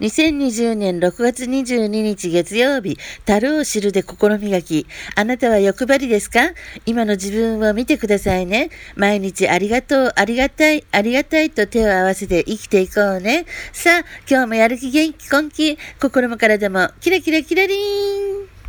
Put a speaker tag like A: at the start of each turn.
A: 2020年6月22日月曜日、樽を知るで心磨き。あなたは欲張りですか？今の自分を見てくださいね。毎日ありがとう、ありがたい、ありがたいと手を合わせて生きていこうね。さあ、今日もやる気元気根気、心も体もキラキラキラリーン